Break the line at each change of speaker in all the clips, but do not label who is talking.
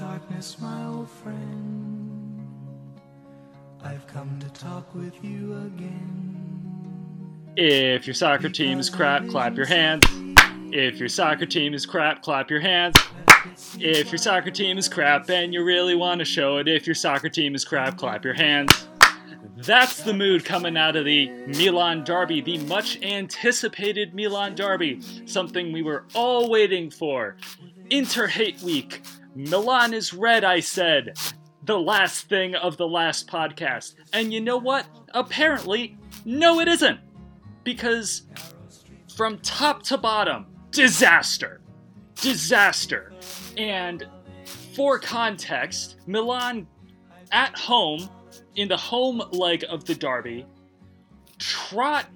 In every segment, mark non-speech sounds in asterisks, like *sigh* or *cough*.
darkness, my old friend. I've come to talk with you again.
If your soccer team is crap, clap your hands. If your soccer team is crap, clap your hands. If your soccer team is crap and you really want to show it, if your soccer team is crap, clap your hands. That's the mood coming out of the Milan Derby, the much anticipated Milan Derby, something we were all waiting for. Inter Hate Week. Milan is red, I said. The last thing of the last podcast. And you know what? Apparently, no, it isn't. Because from top to bottom, disaster. Disaster. And for context, Milan at home, in the home leg of the derby, trot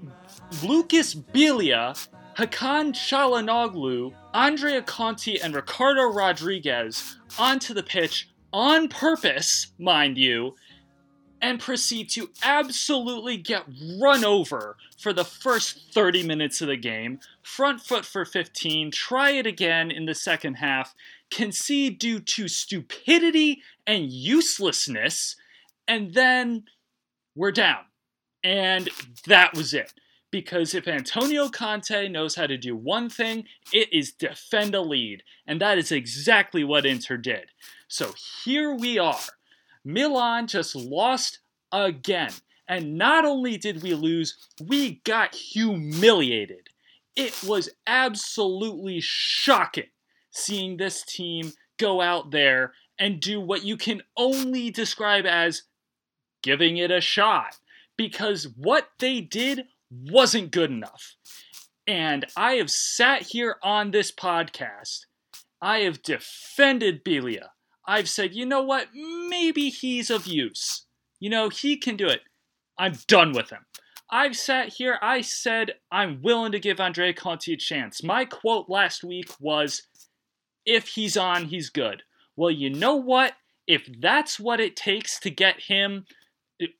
Lucas Biglia, Hakan Çalhanoğlu, Andrea Conti, and Ricardo Rodriguez onto the pitch on purpose, mind you, and proceed to absolutely get run over for the first 30 minutes of the game. Front foot for 15, try it again in the second half, concede due to stupidity and uselessness, and then we're down. And that was it. Because if Antonio Conte knows how to do one thing, it is defend a lead. And that is exactly what Inter did. So here we are. Milan just lost again. And not only did we lose, we got humiliated. It was absolutely shocking seeing this team go out there and do what you can only describe as giving it a shot. Because what they did wasn't good enough. And I have sat here on this podcast, I have defended Biglia. I've said, you know what, maybe he's of use. You know, he can do it. I'm done with him. I've sat here, I said I'm willing to give Andre Conti a chance. My quote last week was, if he's on, he's good. Well, you know what? If that's what it takes to get him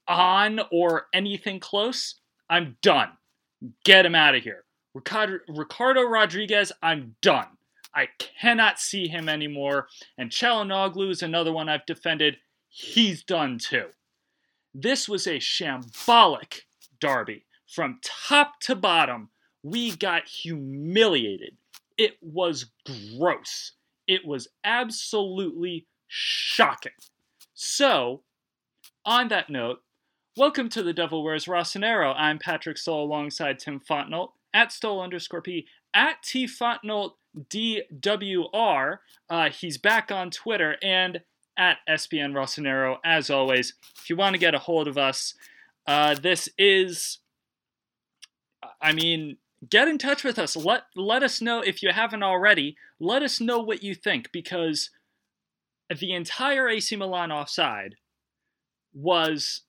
on or anything close, I'm done. Get him out of here. Ricardo, Rodriguez, I'm done. I cannot see him anymore. And Çalhanoğlu is another one I've defended. He's done too. This was a shambolic derby. From top to bottom, we got humiliated. It was gross. It was absolutely shocking. So, on that note, welcome to the Devil Wears Rossonero. I'm Patrick Stoll alongside Tim Fontenot at Stoll underscore P at T Fontenot DWR. Uh, he's back on Twitter and at SPN Rossonero as always. If you want to get a hold of us, uh, this is, I mean, get in touch with us. Let let us know if you haven't already. Let us know what you think because the entire AC Milan offside was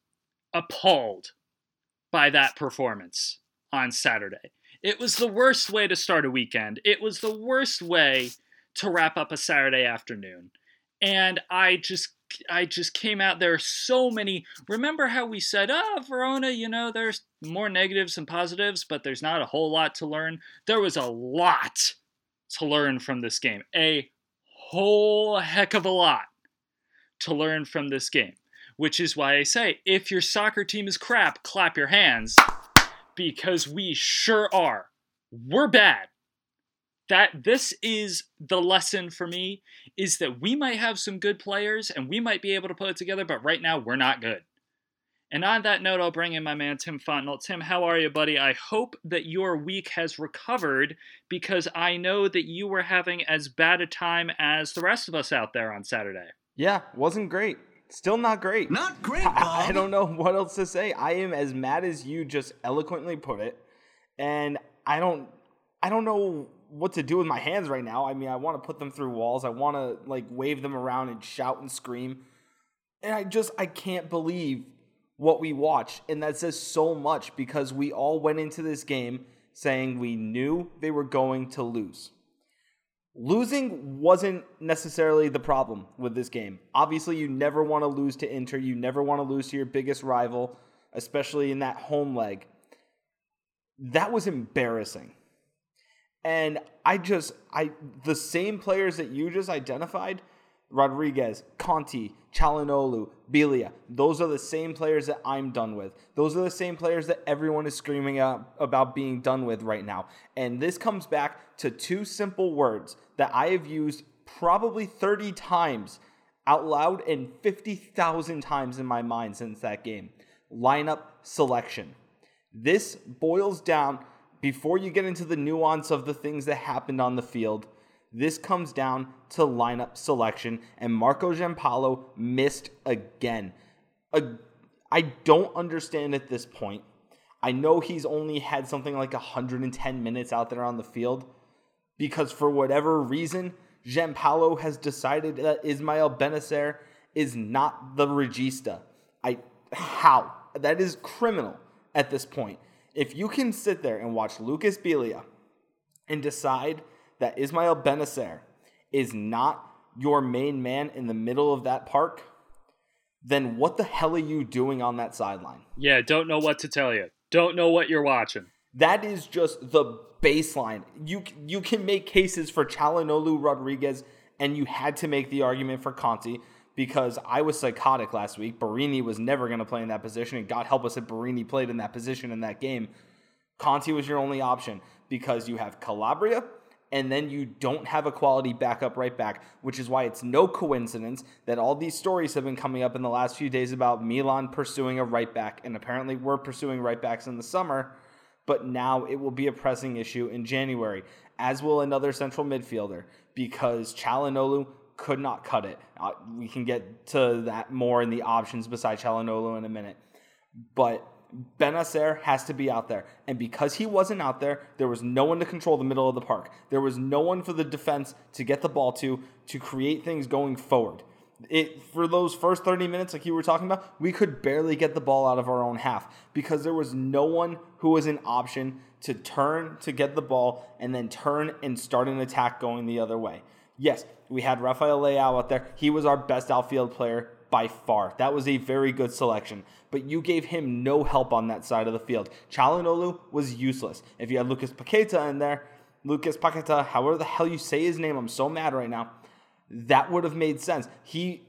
appalled by that performance on Saturday. It was the worst way to start a weekend. It was the worst way to wrap up a Saturday afternoon. And I just I just came out there so many remember how we said, "Oh, Verona, you know, there's more negatives than positives, but there's not a whole lot to learn." There was a lot to learn from this game. A whole heck of a lot to learn from this game which is why I say if your soccer team is crap, clap your hands because we sure are. We're bad. That this is the lesson for me is that we might have some good players and we might be able to put it together, but right now we're not good. And on that note, I'll bring in my man Tim Fontenot. Tim, how are you, buddy? I hope that your week has recovered because I know that you were having as bad a time as the rest of us out there on Saturday.
Yeah, wasn't great. Still not great.
Not great, *laughs* Bob.
I, *laughs* I don't know what else to say. I am as mad as you just eloquently put it, and I don't, I don't know what to do with my hands right now. I mean, I want to put them through walls. I want to like wave them around and shout and scream, and I just, I can't believe what we watched, and that says so much because we all went into this game saying we knew they were going to lose. Losing wasn't necessarily the problem with this game. Obviously, you never want to lose to Inter. You never want to lose to your biggest rival, especially in that home leg. That was embarrassing. And I just, I, the same players that you just identified, Rodriguez, Conti, Calhanoglu, Biglia. Those are the same players that I'm done with. Those are the same players that everyone is screaming out about being done with right now. And this comes back to two simple words that I have used probably 30 times out loud and 50,000 times in my mind since that game lineup selection. This boils down before you get into the nuance of the things that happened on the field. This comes down to lineup selection, and Marco Giampaolo missed again. I don't understand at this point. I know he's only had something like 110 minutes out there on the field because for whatever reason, Giampaolo has decided that Ismael Bennacer is not the regista. I how? That is criminal at this point. If you can sit there and watch Lucas Biglia and decide that Ismael Bennacer is not your main man in the middle of that park, then what the hell are you doing on that sideline?
Yeah, don't know what to tell you. Don't know what you're watching.
That is just the baseline. You you can make cases for Calhanoglu Rodriguez, and you had to make the argument for Conti because I was psychotic last week. Barini was never going to play in that position, and God help us if Barini played in that position in that game. Conti was your only option because you have Calabria, and then you don't have a quality backup right back, which is why it's no coincidence that all these stories have been coming up in the last few days about Milan pursuing a right back, and apparently we're pursuing right backs in the summer, but now it will be a pressing issue in January, as will another central midfielder, because Calhanoglu could not cut it. Uh, we can get to that more in the options beside Calhanoglu in a minute. But Bennacer has to be out there. And because he wasn't out there, there was no one to control the middle of the park. There was no one for the defense to get the ball to, to create things going forward. It for those first 30 minutes, like you were talking about, we could barely get the ball out of our own half because there was no one who was an option to turn to get the ball and then turn and start an attack going the other way. Yes, we had Rafael Leao out there. He was our best outfield player by far. That was a very good selection. But you gave him no help on that side of the field. Calhanoglu was useless. If you had Lucas Paqueta in there, Lucas Paqueta, however the hell you say his name, I'm so mad right now. That would have made sense. He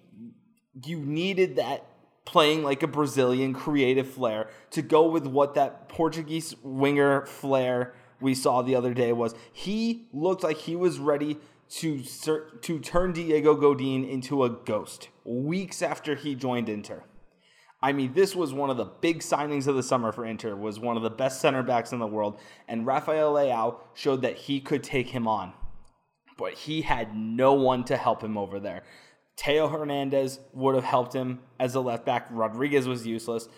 you needed that playing like a Brazilian creative flair to go with what that Portuguese winger flair we saw the other day was. He looked like he was ready to to turn Diego Godin into a ghost weeks after he joined Inter. I mean, this was one of the big signings of the summer for Inter. Was one of the best center backs in the world, and Rafael Leao showed that he could take him on, but he had no one to help him over there. Theo Hernandez would have helped him as a left back. Rodriguez was useless.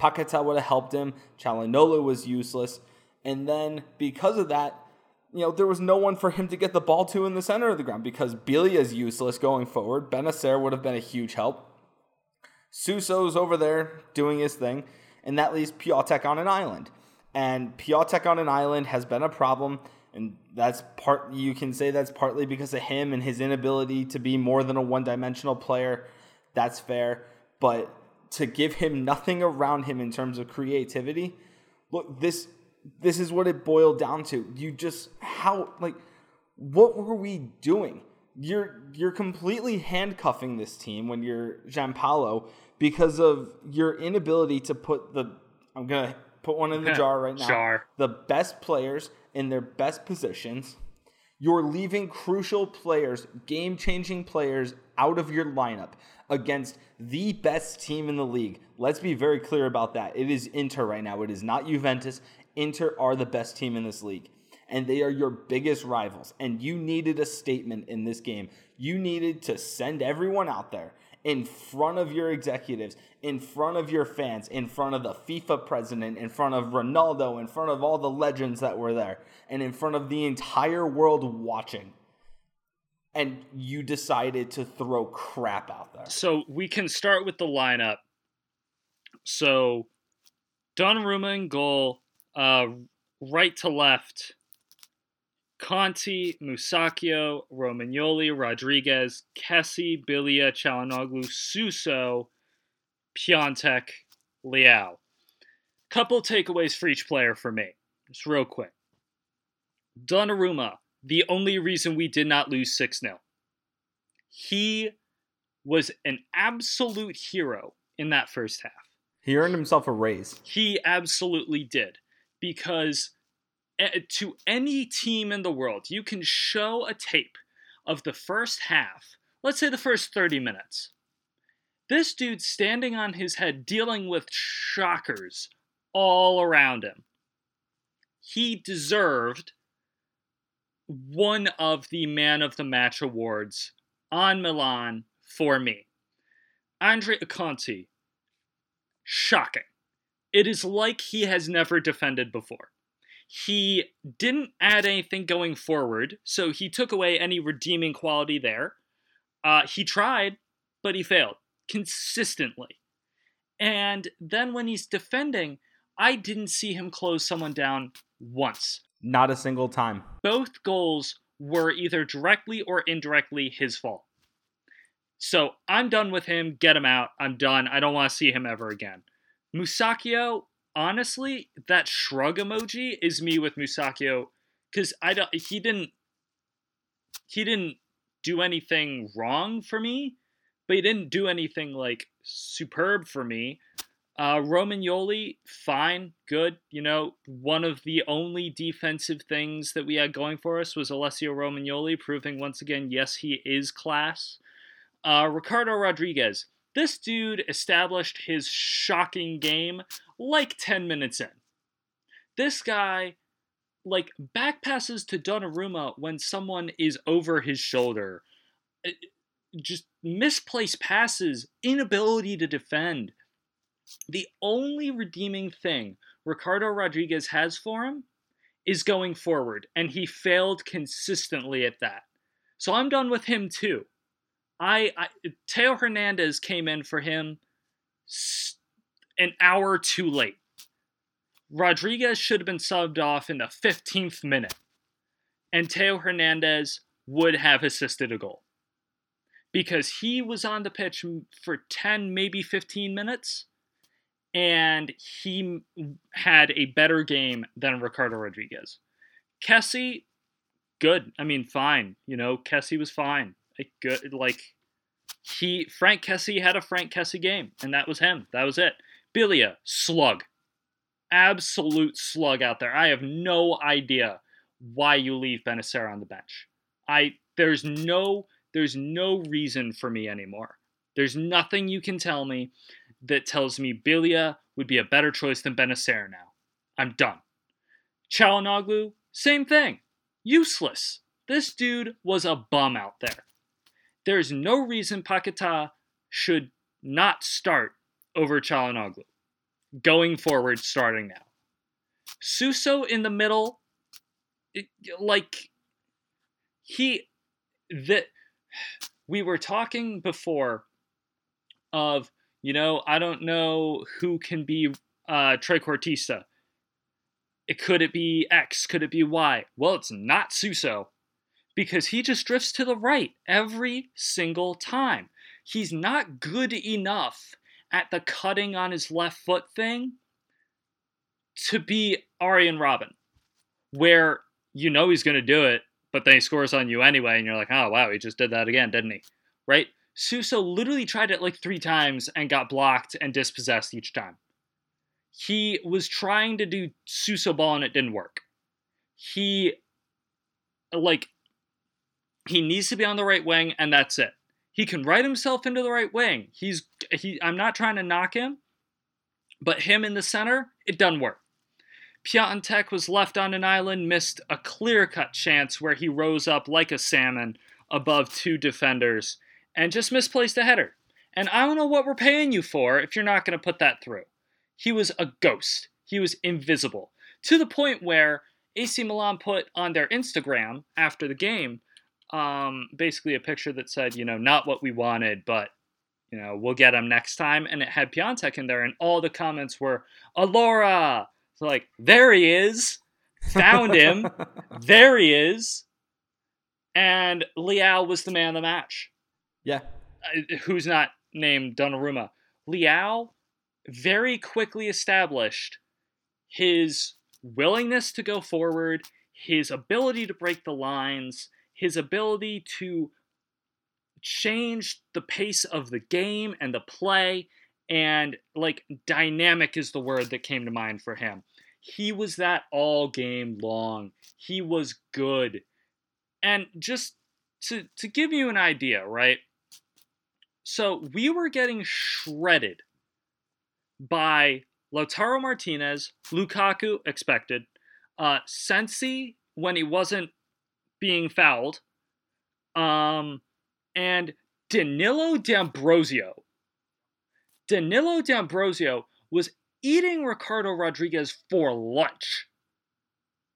Paqueta would have helped him. Calhanoglu was useless. And then because of that, you know, there was no one for him to get the ball to in the center of the ground because Biglia is useless going forward. Bennacer would have been a huge help. Suso's over there doing his thing, and that leaves Piatek on an island. And Piatek on an island has been a problem, and that's part you can say that's partly because of him and his inability to be more than a one-dimensional player. That's fair, but to give him nothing around him in terms of creativity, look, this this is what it boiled down to. You just how like what were we doing? You're you're completely handcuffing this team when you're Giampaolo because of your inability to put the I'm gonna put one in the *laughs* jar right now.
Jar.
The best players in their best positions. You're leaving crucial players, game changing players, out of your lineup against the best team in the league. Let's be very clear about that. It is Inter right now. It is not Juventus. Inter are the best team in this league. And they are your biggest rivals. And you needed a statement in this game. You needed to send everyone out there in front of your executives, in front of your fans, in front of the FIFA president, in front of Ronaldo, in front of all the legends that were there, and in front of the entire world watching. And you decided to throw crap out there.
So we can start with the lineup. So Donnarumma in goal, uh, right to left, Conti, Musacchio, Romagnoli, Rodriguez, Kessie, Biglia, Calhanoglu, Suso, Piatek, Leao. Couple takeaways for each player for me, just real quick. Donnarumma, the only reason we did not lose 6 0. He was an absolute hero in that first half.
He earned himself a raise.
He absolutely did. Because to any team in the world, you can show a tape of the first half, let's say the first 30 minutes. This dude standing on his head dealing with shockers all around him. He deserved one of the man of the match awards on Milan for me. Andrea Conti, shocking. It is like he has never defended before. He didn't add anything going forward, so he took away any redeeming quality there. Uh, he tried, but he failed consistently. And then when he's defending, I didn't see him close someone down once.
Not a single time.
Both goals were either directly or indirectly his fault. So I'm done with him. Get him out. I'm done. I don't want to see him ever again. Musacchio, honestly, that shrug emoji is me with Musacchio because I don't. He didn't. He didn't do anything wrong for me, but he didn't do anything like superb for me. Uh, Romagnoli, fine, good. You know, one of the only defensive things that we had going for us was Alessio Romagnoli, proving once again, yes, he is class. Uh, Ricardo Rodriguez, this dude established his shocking game like 10 minutes in. This guy, like, back passes to Donnarumma when someone is over his shoulder. Just misplaced passes, inability to defend. The only redeeming thing Ricardo Rodriguez has for him is going forward, and he failed consistently at that. So I'm done with him too. I, I Theo Hernandez came in for him an hour too late. Rodriguez should have been subbed off in the 15th minute, and Theo Hernandez would have assisted a goal because he was on the pitch for 10, maybe 15 minutes, and he had a better game than Ricardo Rodriguez. Kessie, good. I mean, fine. You know, Kessie was fine. Like, good. Like, he Franck Kessie had a Franck Kessie game, and that was him. That was it. Biglia, slug. Absolute slug out there. I have no idea why you leave Bennacer on the bench. I there's no there's no reason for me anymore. There's nothing you can tell me that tells me Biglia would be a better choice than Bennacer now. I'm done. Calhanoglu, same thing. Useless. This dude was a bum out there. There's no reason Paquetá should not start over Calhanoglu. Going forward, starting now. Suso in the middle, like he that we were talking before of you know I don't know who can be uh, Trequartista. It could it be X? Could it be Y? Well, it's not Suso because he just drifts to the right every single time. He's not good enough at the cutting on his left foot thing to be Arjen Robben, where you know he's going to do it, but then he scores on you anyway, and you're like, oh, wow, he just did that again, didn't he? Right? Suso literally tried it like three times and got blocked and dispossessed each time. He was trying to do Suso ball and it didn't work. He, like, he needs to be on the right wing, and that's it. He can write himself into the right wing. He's he. I'm not trying to knock him, but him in the center, it doesn't work. Piatek was left on an island, missed a clear-cut chance where he rose up like a salmon above two defenders and just misplaced a header. And I don't know what we're paying you for if you're not going to put that through. He was a ghost. He was invisible to the point where AC Milan put on their Instagram after the game um, basically a picture that said, you know, not what we wanted, but you know, we'll get him next time. And it had Piatek in there, and all the comments were, Alora! So like, there he is. Found him. *laughs* there he is. And Leao was the man of the match.
Yeah.
Uh, who's not named Donnarumma. Leao very quickly established his willingness to go forward, his ability to break the lines, his ability to change the pace of the game and the play and like dynamic is the word that came to mind for him. He was that all game long. He was good. And just to to give you an idea, right? So we were getting shredded by Lautaro Martinez, Lukaku expected, uh, Sensi when he wasn't being fouled, um, and Danilo D'Ambrosio. Danilo D'Ambrosio was eating Ricardo Rodriguez for lunch.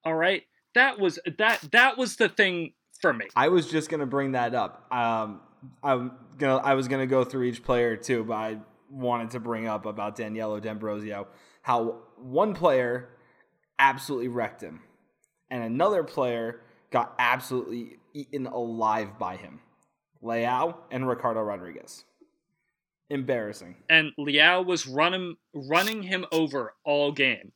All right, that was that that was the thing for me.
I was just gonna bring that up. Um, I'm gonna I was gonna go through each player too, but I wanted to bring up about Danilo D'Ambrosio how one player absolutely wrecked him, and another player got absolutely eaten alive by him. Leao and Ricardo Rodriguez. Embarrassing.
And Leao was running running him over all game.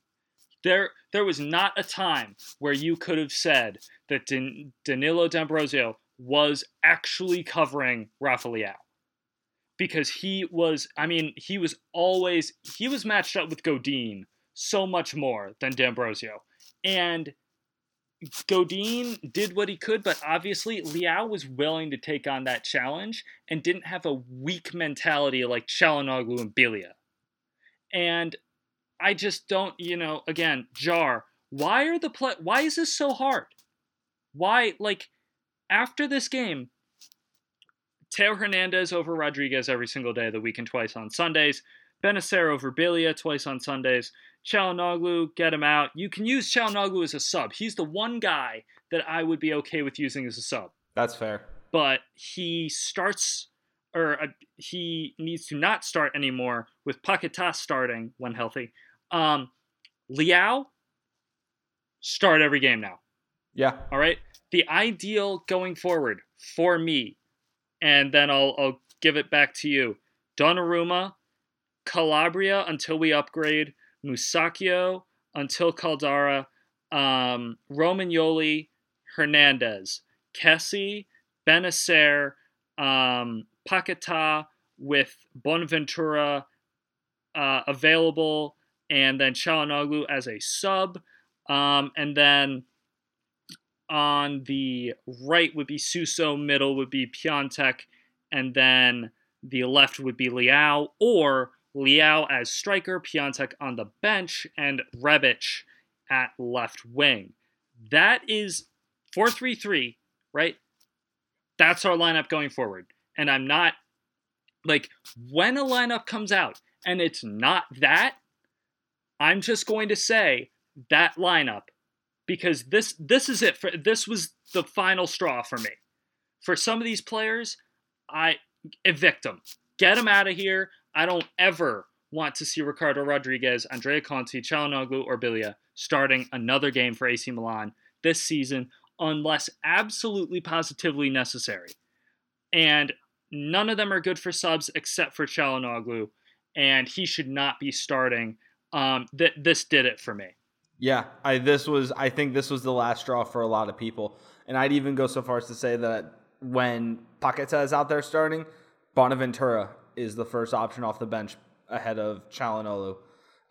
There there was not a time where you could have said that Dan, Danilo D'Ambrosio was actually covering Rafa. Because he was I mean, he was always he was matched up with Godin so much more than D'Ambrosio. And Godin did what he could, but obviously Leao was willing to take on that challenge and didn't have a weak mentality like Calhanoglu and Biglia. And I just don't, you know, again, Jar, why are the play why is this so hard? Why like after this game, Theo Hernandez over Rodriguez every single day of the week and twice on Sundays. Bennacer over Biglia twice on Sundays. Calhanoglu, get him out. You can use Calhanoglu as a sub. He's the one guy that I would be okay with using as a sub.
That's fair.
But he starts, or uh, he needs to not start anymore with Paquetá starting when healthy. Um, Leao, start every game now.
Yeah.
All right. The ideal going forward for me, and then I'll I'll give it back to you. Donnarumma, Calabria until we upgrade. Musacchio until Caldara, um, Romagnoli, Hernandez, Kessie, Bennacer, um, Paquetá with Bonaventura uh, available, and then Calhanoglu as a sub. Um, and then on the right would be Suso, middle would be Piatek, and then the left would be Leao, or Leao as striker, Piatek on the bench, and Rebic at left wing. That is 4 3 3, right? That's our lineup going forward. And I'm not like when a lineup comes out and it's not that, I'm just going to say that lineup because this this is it for this was the final straw for me. For some of these players, I evict them. Get them out of here. I don't ever want to see Ricardo Rodriguez, Andrea Conti, Calhanoglu, or Biglia starting another game for AC Milan this season unless absolutely positively necessary. And none of them are good for subs except for Calhanoglu, and he should not be starting. Um, th- this did it for me.
Yeah, I this was I think this was the last straw for a lot of people, and I'd even go so far as to say that when Paquetá is out there starting, Bonaventura is the first option off the bench ahead of Calhanoglu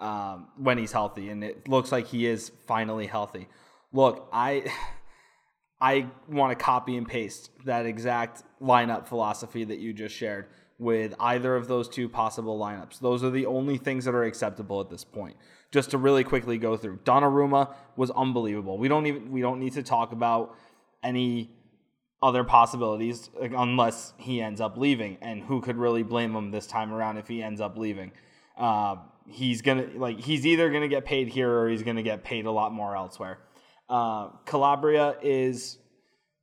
um, when he's healthy, and it looks like he is finally healthy. Look, I *sighs* I want to copy and paste that exact lineup philosophy that you just shared with either of those two possible lineups. Those are the only things that are acceptable at this point. Just to really quickly go through, Donnarumma was unbelievable. We don't even we don't need to talk about any other possibilities unless he ends up leaving. And who could really blame him this time around if he ends up leaving? Uh, he's gonna like he's either gonna get paid here or he's gonna get paid a lot more elsewhere. Uh, Calabria is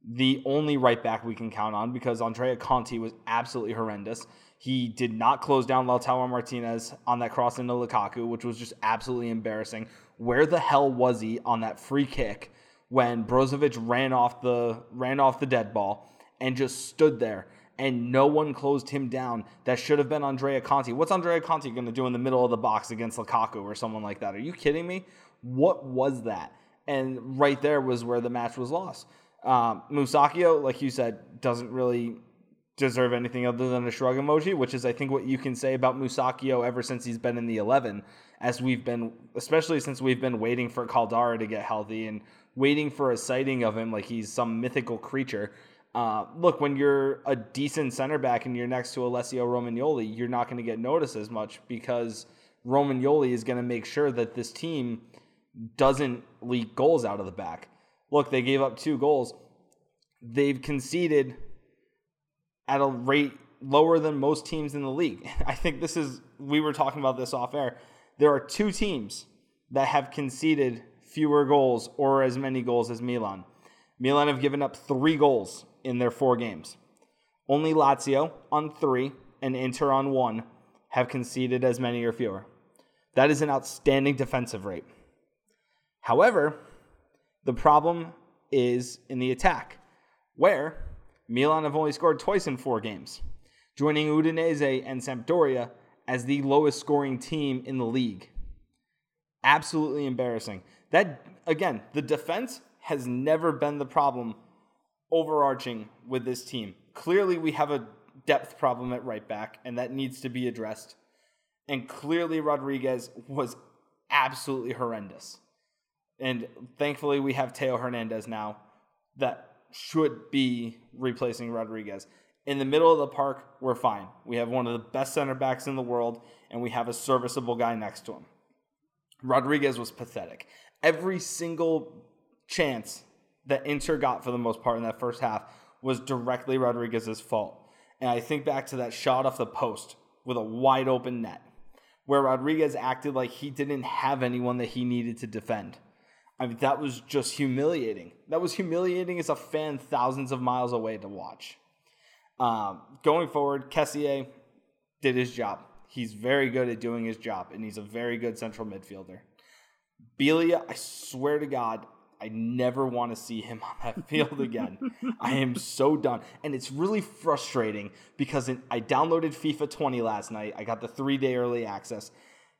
the only right back we can count on because Andrea Conti was absolutely horrendous. He did not close down Lautaro Martinez on that cross into Lukaku, which was just absolutely embarrassing. Where the hell was he on that free kick when Brozovic ran off the ran off the dead ball and just stood there and no one closed him down. That should have been Andrea Conti. What's Andrea Conti going to do in the middle of the box against Lukaku or someone like that? Are you kidding me? What was that? And right there was where the match was lost. Um, Musacchio, like you said, doesn't really deserve anything other than a shrug emoji, which is I think what you can say about Musacchio ever since he's been in the 11 as we've been especially since we've been waiting for Caldara to get healthy and waiting for a sighting of him like he's some mythical creature. Uh, look, when you're a decent center back and you're next to Alessio Romagnoli, you're not going to get noticed as much because Romagnoli is going to make sure that this team doesn't leak goals out of the back. Look, they gave up two goals. They've conceded at a rate lower than most teams in the league. *laughs* I think this is, we were talking about this off air. There are two teams that have conceded fewer goals or as many goals as Milan. Milan have given up three goals in their four games. Only Lazio on three and Inter on one have conceded as many or fewer. That is an outstanding defensive rate. However, the problem is in the attack, where Milan have only scored twice in four games, joining Udinese and Sampdoria as the lowest scoring team in the league. Absolutely embarrassing. That, again, the defense has never been the problem overarching with this team. Clearly, we have a depth problem at right back, and that needs to be addressed. And clearly, Rodriguez was absolutely horrendous. And thankfully, we have Theo Hernandez now that should be replacing Rodriguez. In the middle of the park, we're fine. We have one of the best center backs in the world, and we have a serviceable guy next to him. Rodriguez was pathetic. Every single chance that Inter got for the most part in that first half was directly Rodriguez's fault. And I think back to that shot off the post with a wide open net where Rodriguez acted like he didn't have anyone that he needed to defend. I mean, that was just humiliating. That was humiliating as a fan thousands of miles away to watch. Um, going forward, Kessié did his job. He's very good at doing his job, and he's a very good central midfielder. Biglia, I swear to God, I never want to see him *laughs* on that field again. I am so done. And it's really frustrating because I downloaded FIFA 20 last night. I got the three day early access.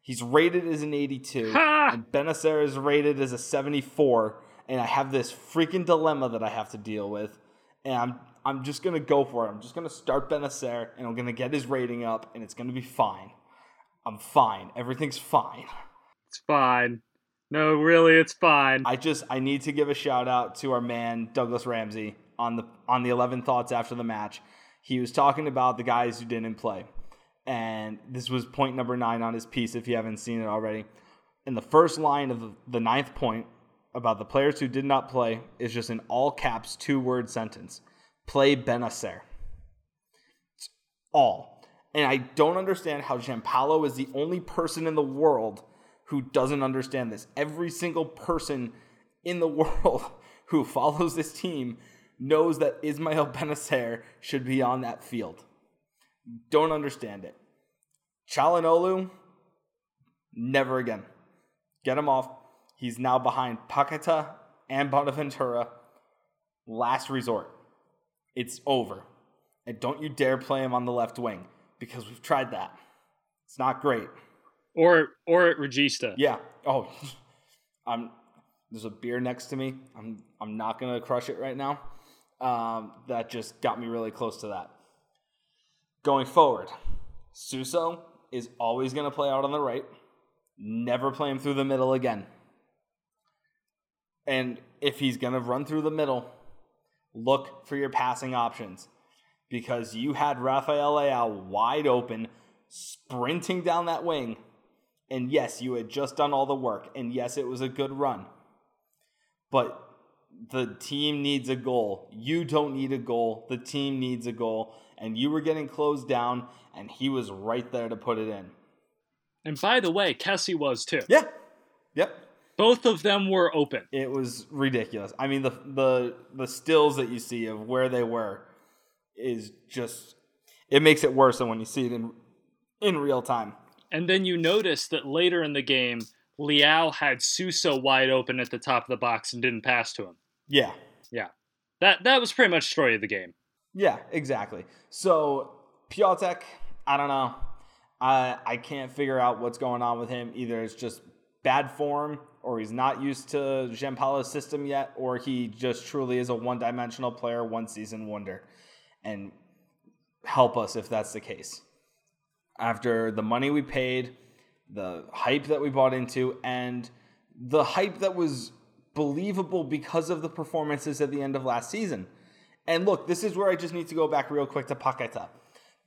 He's rated as an 82, ha! and Bennacer is rated as a 74. And I have this freaking dilemma that I have to deal with. And I'm, I'm just going to go for it. I'm just going to start Bennacer, and I'm going to get his rating up, and it's going to be fine. I'm fine. Everything's fine.
It's fine. No, really, it's fine.
I just I need to give a shout out to our man Douglas Ramsey on the on the 11 thoughts after the match. He was talking about the guys who didn't play. And this was point number 9 on his piece if you haven't seen it already. In the first line of the ninth point about the players who did not play is just an all caps two word sentence. Play Bennacer. It's all. And I don't understand how Giampaolo is the only person in the world who doesn't understand this. Every single person in the *laughs* world who follows this team knows that Ismael Bennacer should be on that field. Don't understand it. Calhanoglu, never again. Get him off. He's now behind Paqueta and Bonaventura. Last resort. It's over. And don't you dare play him on the left wing because we've tried that. It's not great
or or at Regista.
Yeah. Oh, *laughs* I'm. There's a beer next to me. I'm. I'm not gonna crush it right now. Um, that just got me really close to that. Going forward, Suso is always gonna play out on the right. Never play him through the middle again. And if he's gonna run through the middle, look for your passing options because you had Rafael Leao wide open, sprinting down that wing and yes, you had just done all the work. And yes, it was a good run. But the team needs a goal. You don't need a goal. The team needs a goal. And you were getting closed down, and he was right there to put it in.
And by the way, Kessie was too.
Yeah. Yep.
Both of them were open.
It was ridiculous. I mean, the the the stills that you see of where they were is just it makes it worse than when you see it in in real time.
And then you notice that later in the game, Leao had Suso wide open at the top of the box and didn't pass to him.
Yeah.
Yeah. That that was pretty much story of the game.
Yeah, exactly. So Piatek, I don't know. I I can't figure out what's going on with him. Either it's just bad form, or he's not used to Giampaolo's system yet, or he just truly is a one-dimensional player, one season wonder. And help us if that's the case. After the money we paid, the hype that we bought into, and the hype that was believable because of the performances at the end of last season. And look, this is where I just need to go back real quick to Paqueta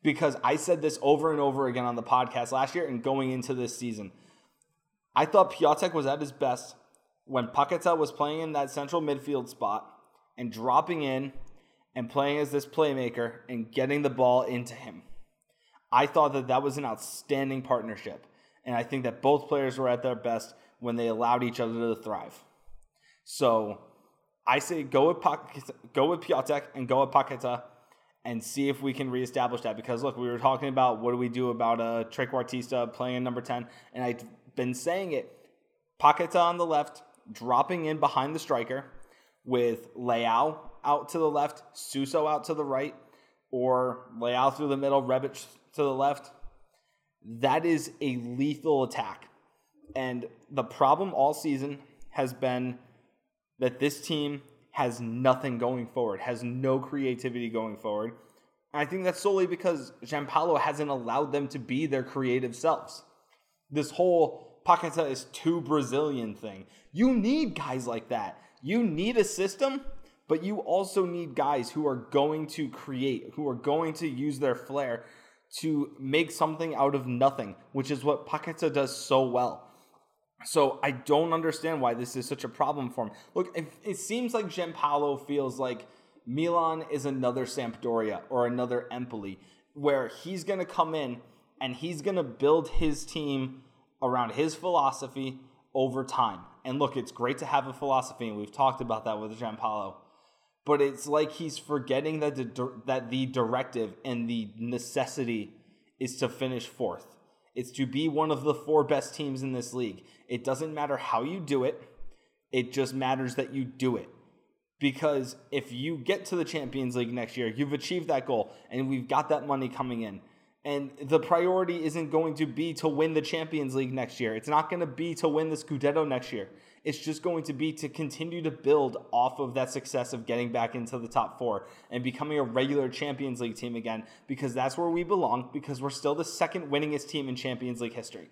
because I said this over and over again on the podcast last year and going into this season. I thought Piatek was at his best when Paqueta was playing in that central midfield spot and dropping in and playing as this playmaker and getting the ball into him. I thought that that was an outstanding partnership. And I think that both players were at their best when they allowed each other to thrive. So I say go with Paqueta, go with Piatek and go with Paqueta and see if we can reestablish that. Because look, we were talking about what do we do about uh, Trequartista playing in number 10. And I've been saying it. Paqueta on the left, dropping in behind the striker with Leao out to the left, Suso out to the right, or Leao through the middle, Rebic to the left. That is a lethal attack. And the problem all season has been that this team has nothing going forward, has no creativity going forward. And I think that's solely because Giampaolo hasn't allowed them to be their creative selves. This whole Paqueta is too Brazilian thing. You need guys like that. You need a system but you also need guys who are going to create, who are going to use their flair to make something out of nothing, which is what Paqueta does so well. So I don't understand why this is such a problem for him. Look, it, it seems like Giampaolo feels like Milan is another Sampdoria or another Empoli, where he's going to come in and he's going to build his team around his philosophy over time. And look, it's great to have a philosophy, and we've talked about that with Giampaolo but it's like he's forgetting that the that the directive and the necessity is to finish fourth. It's to be one of the four best teams in this league. It doesn't matter how you do it. It just matters that you do it. Because if you get to the Champions League next year, you've achieved that goal and we've got that money coming in. And the priority isn't going to be to win the Champions League next year. It's not going to be to win the Scudetto next year. It's just going to be to continue to build off of that success of getting back into the top four and becoming a regular Champions League team again because that's where we belong because we're still the second winningest team in Champions League history.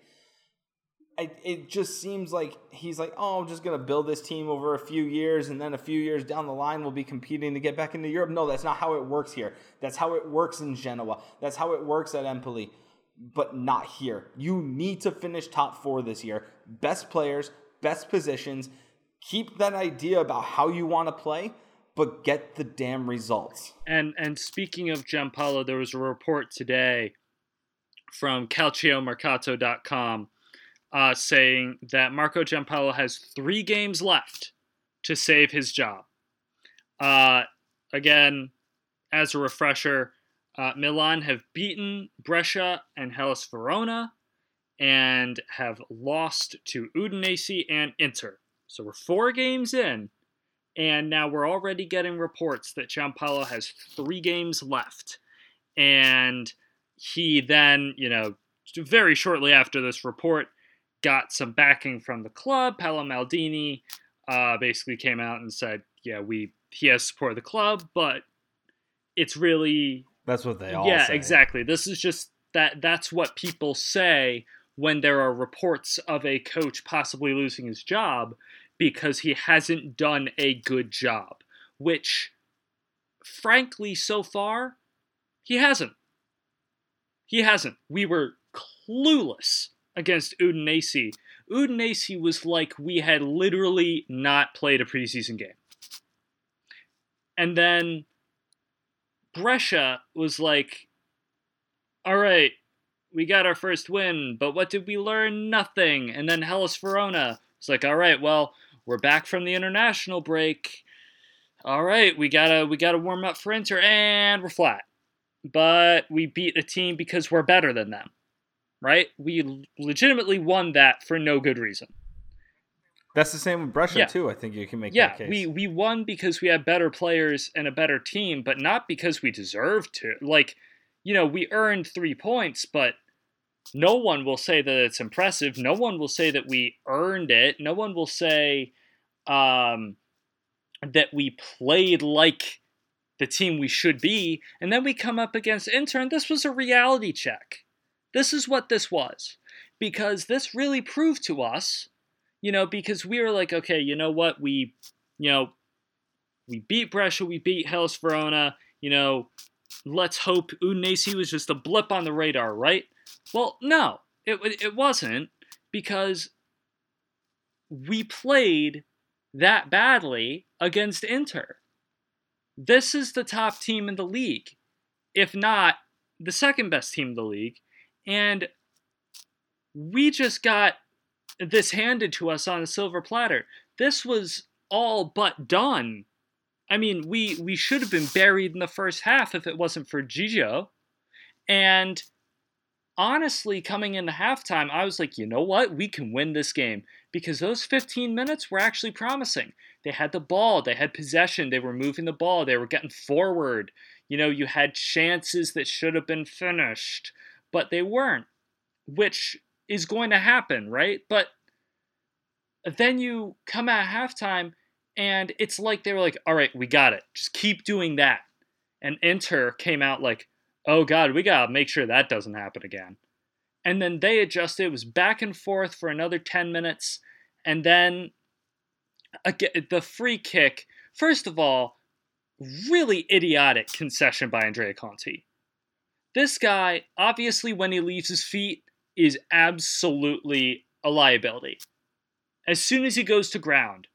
It, it just seems like he's like, oh, I'm just going to build this team over a few years, and then a few years down the line, we'll be competing to get back into Europe. No, that's not how it works here. That's how it works in Genoa. That's how it works at Empoli, but not here. You need to finish top four this year. Best players, best positions. Keep that idea about how you want to play, but get the damn results.
And and speaking of Giampaolo, there was a report today from CalcioMercato.com uh, saying that Marco Giampaolo has three games left to save his job. Uh, again, as a refresher, uh, Milan have beaten Brescia and Hellas Verona and have lost to Udinese and Inter. So we're four games in, and now we're already getting reports that Giampaolo has three games left. And he then, you know, very shortly after this report, got some backing from the club. Paolo Maldini uh, basically came out and said, "Yeah, we he has support of the club, but it's really
that's what they all
yeah
say.
exactly. This is just that that's what people say when there are reports of a coach possibly losing his job because he hasn't done a good job, which, frankly, so far, he hasn't. He hasn't. We were clueless against Udinese. Udinese was like we had literally not played a preseason game. And then Brescia was like, all right, we got our first win, but what did we learn? Nothing. And then Hellas Verona It's like, all right, well, we're back from the international break. All right, we gotta we gotta warm up for Inter, and we're flat. But we beat a team because we're better than them, right? We legitimately won that for no good reason.
That's the same with Brescia yeah. too. I think you can make
yeah,
that case.
we we won because we had better players and a better team, but not because we deserved to. Like, you know, we earned three points, but no one will say that it's impressive. No one will say that we earned it. No one will say um, that we played like the team we should be. And then we come up against Inter, and this was a reality check. This is what this was. Because this really proved to us, you know, because we were like, okay, you know what? We, you know, we beat Brescia, we beat Hellas Verona, you know, let's hope Udinese was just a blip on the radar, right? Well, no, it, it wasn't because we played that badly against Inter. This is the top team in the league, if not the second best team in the league. And we just got this handed to us on a silver platter. This was all but done. I mean, we we should have been buried in the first half if it wasn't for Gigio. And honestly, coming into halftime, I was like, you know what? We can win this game because those 15 minutes were actually promising. They had the ball, they had possession, they were moving the ball, they were getting forward. You know, you had chances that should have been finished, but they weren't, which is going to happen, right? But then you come at halftime and it's like they were like, all right, we got it. Just keep doing that. And Inter came out like, oh God, we got to make sure that doesn't happen again. And then they adjusted. It was back and forth for another 10 minutes. And then again, the free kick, first of all, really idiotic concession by Andrea Conti. This guy, obviously, when he leaves his feet, is absolutely a liability. As soon as he goes to ground,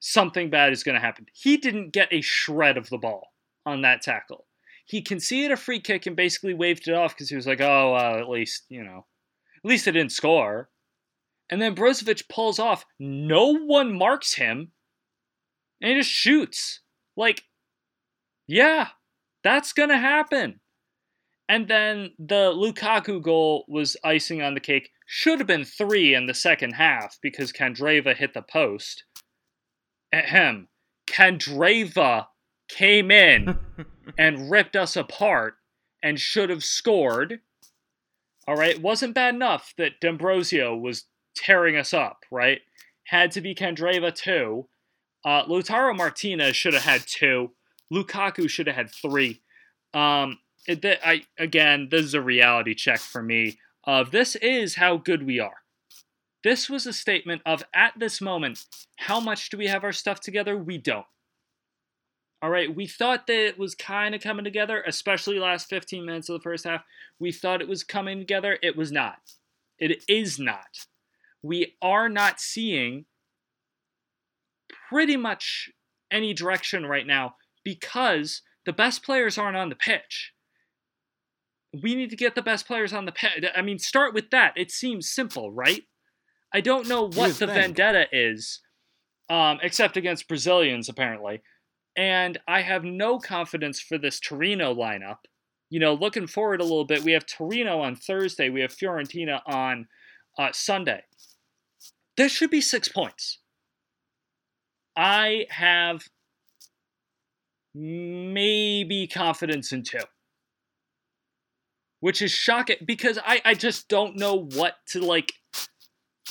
something bad is going to happen. He didn't get a shred of the ball on that tackle. He conceded a free kick and basically waved it off because he was like, oh, at least, you know, at least it didn't score. And then Brozovic pulls off. No one marks him. And he just shoots. Like, yeah, that's going to happen. And then the Lukaku goal was icing on the cake. Should have been three in the second half because Candreva hit the post. Ahem. Candreva came in *laughs* and ripped us apart and should have scored. All right, it wasn't bad enough that D'Ambrosio was tearing us up, right? Had to be Candreva too. Uh, Lautaro Martinez should have had two. Lukaku should have had three. Um, it, I again, this is a reality check for me. Of this is how good we are. This was a statement of at this moment, how much do we have our stuff together? We don't. All right, we thought that it was kind of coming together, especially last 15 minutes of the first half. We thought it was coming together. It was not. It is not. We are not seeing pretty much any direction right now because the best players aren't on the pitch. We need to get the best players on the pitch. I mean, start with that. It seems simple, right? I don't know what the think? vendetta is, um, except against Brazilians, apparently. And I have no confidence for this Torino lineup. You know, looking forward a little bit, we have Torino on Thursday, we have Fiorentina on uh, Sunday. This should be six points. I have maybe confidence in two. Which is shocking because I, I just don't know what to like.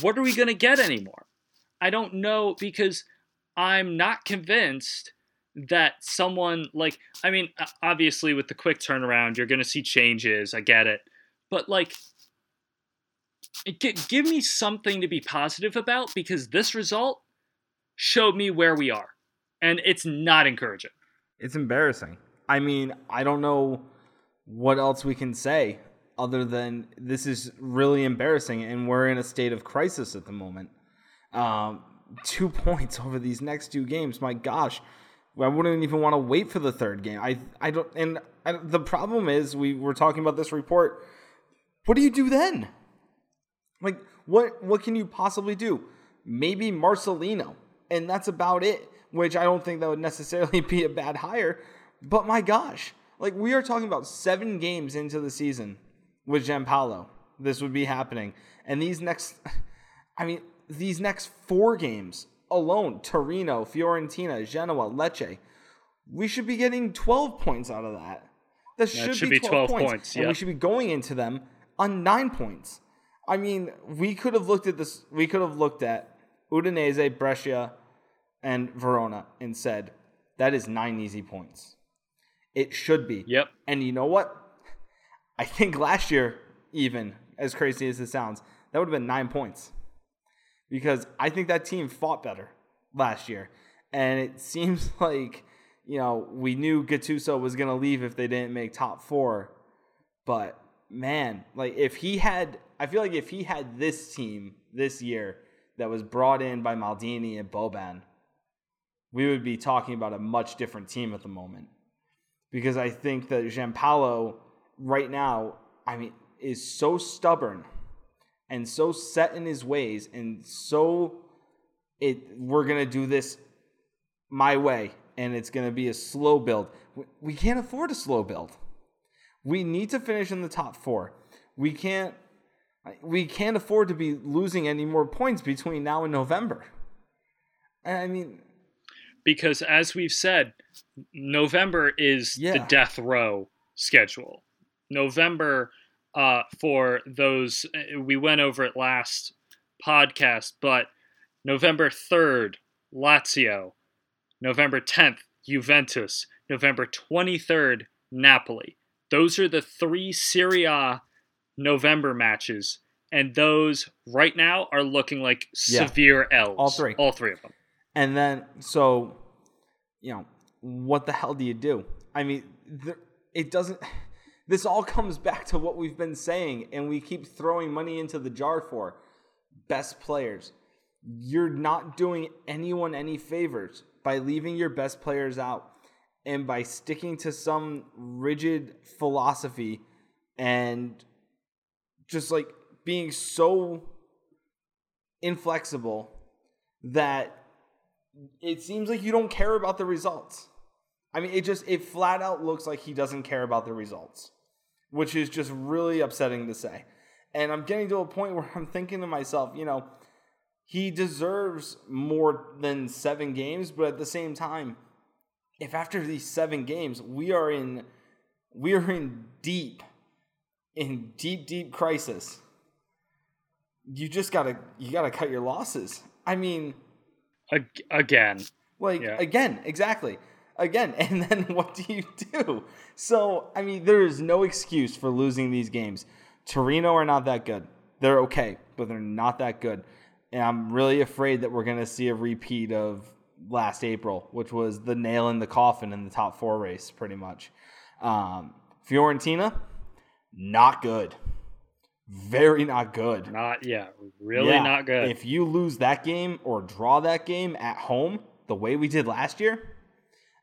What are we going to get anymore? I don't know because I'm not convinced that someone like I mean obviously with the quick turnaround you're going to see changes, I get it. But like give me something to be positive about because this result showed me where we are and it's not encouraging.
It's embarrassing. I mean, I don't know what else we can say other than this is really embarrassing and we're in a state of crisis at the moment. Um, two *laughs* points over these next two games. My gosh, I wouldn't even want to wait for the third game. I I don't and I, the problem is we were talking about this report. What do you do then? Like what what can you possibly do? Maybe Marcelino, and that's about it. Which I don't think that would necessarily *laughs* be a bad hire. But my gosh, like we are talking about seven games into the season with Giampaolo. This would be happening, and these next, *laughs* I mean, these next four games alone Torino, Fiorentina, Genoa, Lecce. We should be getting 12 points out of that. That should, should be, 12 12 points. points And we should be going into them on nine points. I mean, we could have looked at this. We could have looked at Udinese, Brescia, and Verona and said, that is nine easy points. It should be.
Yep.
And you know what? I think last year, even as crazy as it sounds, that would have been nine points. Because I think that team fought better last year. And it *laughs* seems like, you know, we knew Gattuso was going to leave if they didn't make top four. But man, like if he had, I feel like if he had this team this year that was brought in by Maldini and Boban, we would be talking about a much different team at the moment. Because I think that Giampaolo right now, I mean, is so stubborn and so set in his ways and so it we're going to do this my way and it's going to be a slow build. We can't afford a slow build. We need to finish in the top 4. We can't we can't afford to be losing any more points between now and November. I mean,
because as we've said, November is
Yeah.
the death row schedule. November uh, for those uh, we went over it last podcast, but November third, Lazio, November tenth, Juventus, November twenty third, Napoli. Those are the three Serie A November matches, and those right now are looking like
Yeah.
severe L's.
All three.
all three of them.
And then, so, you know, what the hell do you do? I mean, there, it doesn't. This all *laughs* comes back to what we've been saying, and we keep throwing money into the jar for best players. You're not doing anyone any favors by leaving your best players out and by sticking to some rigid philosophy and just like being so inflexible that it seems like you don't care about the results. I mean, it just it flat out looks like he doesn't care about the results, which is just really upsetting to say. And I'm getting to a point *laughs* where I'm thinking to myself, you know, he deserves more than 7 games, but at the same time, if after these 7 games we are in we are in deep in deep deep crisis, you just got to you got to cut your losses. I mean,
again.
like
Yeah.
again, exactly. Again, *laughs* and then what do you do? So, I mean, there is no excuse for losing these games. Torino are not that good. They're okay, but they're not that good. And I'm really afraid that we're going to see a repeat of last April, which was the nail in the coffin in the top 4 race pretty much. Um, Fiorentina not good. Very not good.
Not yeah, really
Yeah,
not good.
If you lose that game or draw that game at home the way we did last year,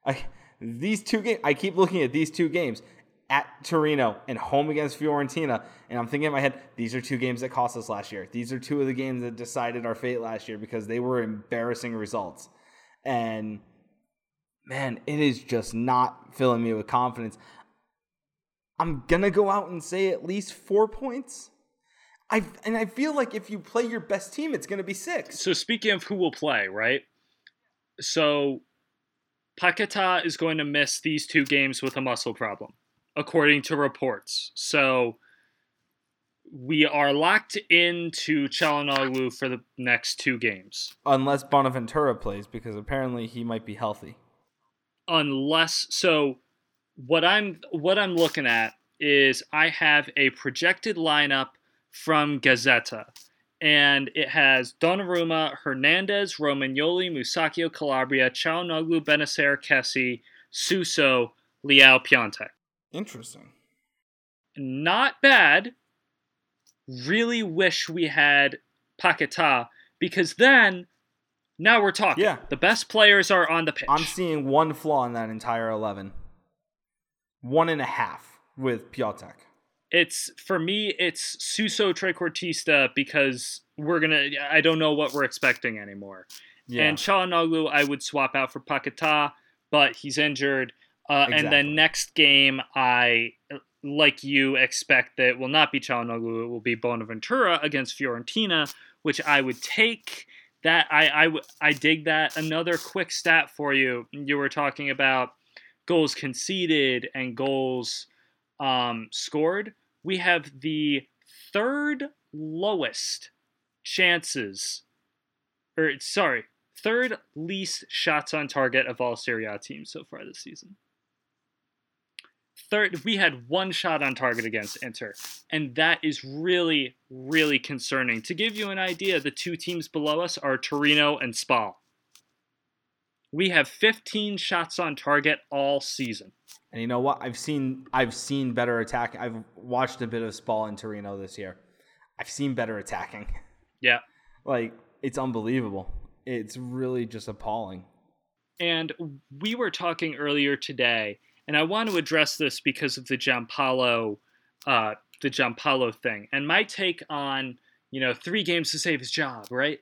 I, these two games, I keep looking at these two games at Torino and home against Fiorentina, and I'm thinking in my head, these are two games that cost us last year. These are two of the games that decided our fate last year because they were embarrassing results. And man, it is just not filling me with confidence. I'm gonna go out and say at least four points. I and I feel like if you play your best team, it's gonna be six.
so speaking of who will play, right? So Paqueta is going to miss these two games with a muscle problem, according to reports. So we are locked into Calhanoglu for the next two games.
Unless Bonaventura plays, because apparently he might be healthy.
unless so what i'm what i'm looking at is i have a projected lineup from gazzetta and it has Donnarumma, Hernandez, Romagnoli, Musacchio, Calabria, Calhanoglu, Bennacer, Kessie, Suso, Leao, Piatek.
Interesting.
Not bad. Really wish we had Paqueta because then now we're talking.
Yeah.
The best players are on the pitch.
I'm seeing one flaw in that entire eleven. One and a half with Piatek.
It's for me it's Suso Trequartista because we're gonna I don't know what we're expecting anymore.
Yeah.
And Calhanoglu I would swap out for Paqueta, but he's injured. Uh, And
Exactly.
then next game I like you expect that it will not be Calhanoglu, it will be Bonaventura against Fiorentina, which I would take. That I I, I dig that. Another quick stat for you. You were talking about goals conceded and goals um, scored, we have the third lowest chances, or sorry, third least shots on target of all Serie A teams so far this season. third we had one shot on target against Inter, and that is really really concerning. To give you an idea, the two teams below us are Torino and Spal. We have 15 shots on target all season.
And you know what? I've seen I've seen better attack. I've watched a bit of Spal in Torino this year. I've seen better attacking.
Yeah.
Like it's unbelievable. It's really just appalling.
And we were talking earlier today, and I want to address this because of the Giampaolo, uh, the Giampaolo thing, and my take on you know three games to save his job, right?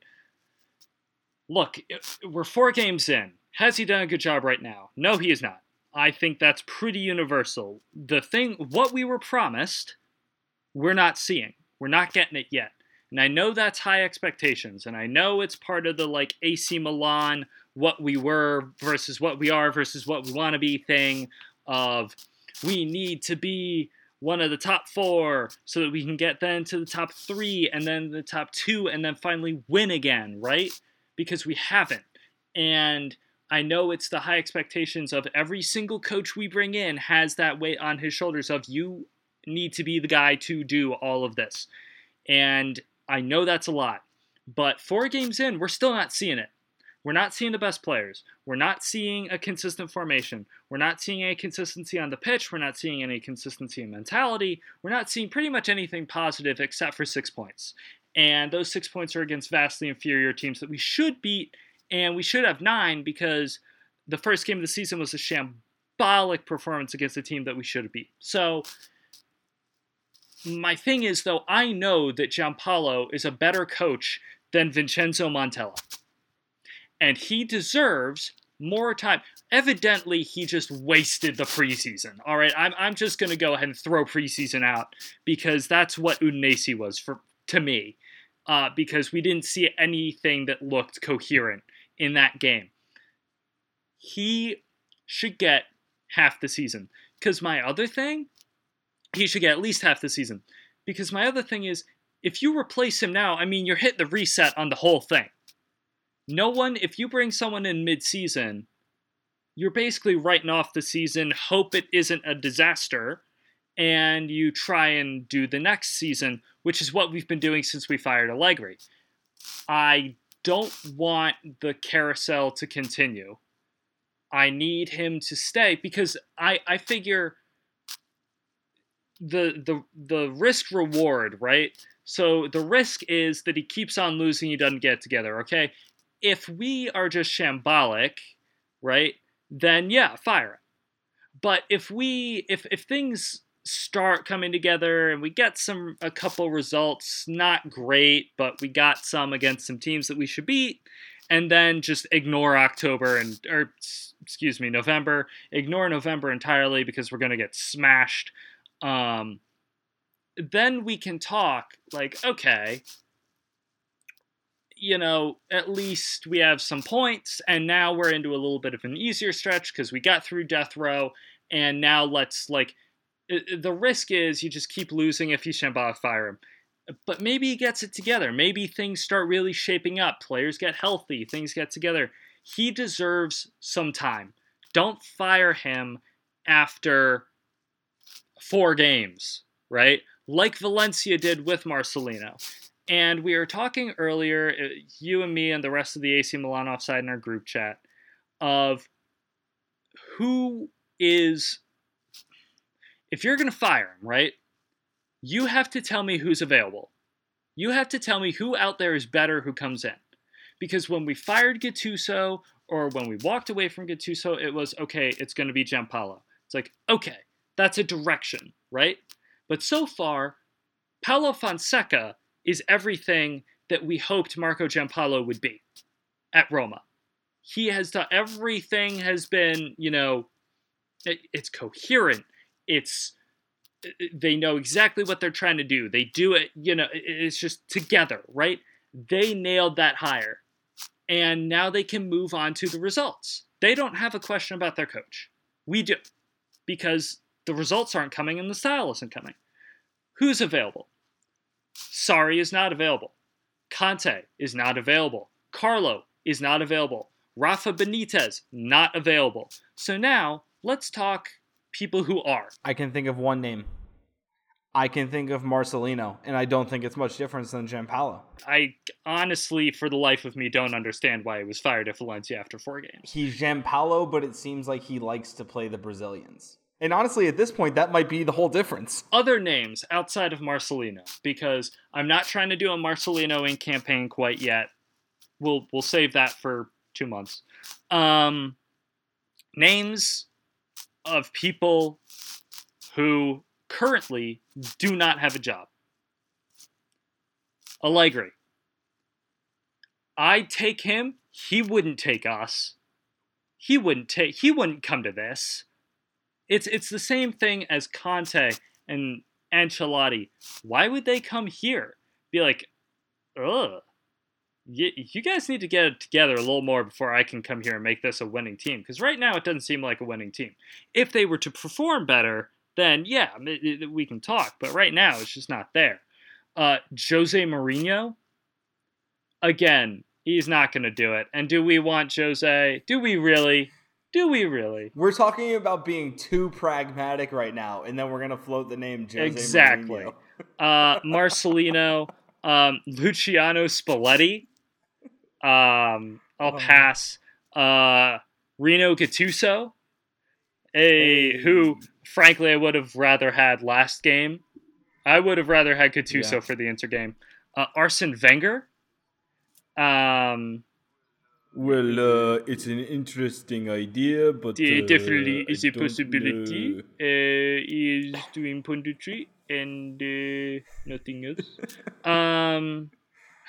Look, we're four games in. Has he done a good job right now? No, he is not. I think that's pretty universal. The thing, what we were promised, we're not seeing. We're not getting it yet. And I know that's high expectations, and I know it's part of the like AC Milan, what we were versus what we are versus what we want to be thing of we need to be one of the top four so that we can get then to the top three and then the top two and then finally win again, right? Because we haven't. And I know it's the high expectations of every single coach we bring in has that weight on his shoulders of you need to be the guy to do all of this. And I know that's a lot. But four games in, we're still not seeing it. We're not seeing the best players. We're not seeing a consistent formation. We're not seeing any consistency on the pitch. We're not seeing any consistency in mentality. We're not seeing pretty much anything positive except for six points. And those six points are against vastly inferior teams that we should beat and we should have nine because the first game of the season was a shambolic performance against a team that we should have beat. So my thing is though, I know that Giampaolo is a better coach than Vincenzo Montella. And he deserves more time. Evidently, he just wasted the preseason. All right, I'm, I'm just going to go ahead and throw preseason out because that's what Udinese was for to me. Uh, because we didn't see anything that looked coherent in that game. He should get half the season. Because my other thing, he should get at least half the season. Because my other thing is, if you replace him now, I mean, you're hitting the reset on the whole thing. No one, if you bring someone in mid season, you're basically writing off the season, hope it isn't a disaster, and you try and do the next season, which is what we've been doing since we fired Allegri. I don't want the carousel to continue. I need him to stay because I, I figure the the the risk reward, right? So the risk is that he keeps on losing, he doesn't get together, okay? If we are just shambolic, right, then yeah, fire him. But if we if if things start coming together and we get some a couple results not great but we got some against some teams that we should beat and then just ignore october and or excuse me november. Ignore november entirely because we're going to get smashed. Um, then we can talk like okay you know at least we have some points and now we're into a little bit of an easier stretch because we got through death row and now let's like the risk is you just keep losing if you Shambhala fire him. But maybe he gets it together. Maybe things start really shaping up. Players get healthy. Things get together. He deserves some time. Don't fire him after four games, right? Like Valencia did with Marcelino. And we were talking earlier, uh, you and me and the rest of the AC Milan offside in our group chat, of who is if you're going to fire him, right, you have to tell me who's available. You have to tell me who out there is better who comes in. Because when we fired Gattuso or when we walked away from Gattuso, it was okay, it's going to be Giampaolo. It's like, okay, that's a direction, right? But so far, Paulo Fonseca is everything that we hoped Marco Giampaolo would be at Roma. He has done everything has been, you know, it, it's coherent it's they know exactly what they're trying to do. They do it, you know, it's just together, right? They nailed that hire. And now they can move on to the results. They don't have a question about their coach. We do. Because the results aren't coming and the style isn't coming. Who's available? Sarri is not available. Conte is not available. Carlo is not available. Rafa Benitez, not available. So now let's talk people who are.
I can think of one name. I can think of Marcelino, and I don't think it's much difference than Giampaolo.
I honestly, for the life of me, don't understand why he was fired at Valencia after four games.
He's Giampaolo, but it seems like he likes to play the Brazilians. And honestly, at this point, that might be the whole difference.
Other names outside of Marcelino, because I'm not trying to do a Marcelino in campaign quite yet. We'll we'll save that for two months. Um, names of people who currently do not have a job. Allegri. I'd take him. He wouldn't take us. He wouldn't take. He wouldn't come to this. It's it's the same thing as Conte and Ancelotti. Why would they come here? Be like, ugh. You, you guys need to get it together a little more before I can come here and make this a winning team. Because right now it doesn't seem like a winning team. If they were to perform better, then yeah, we can talk. But right now, it's just not there. Uh, Jose Mourinho, again, he's not going to do it. And do we want Jose? Do we really? Do we really?
We're talking about being too pragmatic right now, and then we're going to float the name Jose
exactly.
Mourinho. *laughs*
uh, Marcelino, um, Luciano Spalletti. Um, I'll oh. pass. Uh, Rino Gattuso, a who frankly, I would have rather had last game. I would have rather had Gattuso yeah. for the Inter game. Uh, Arsene Wenger. Um,
well, uh, it's an interesting idea, but
uh, definitely is a possibility. Uh, he is doing punditry and uh, nothing else. *laughs* um,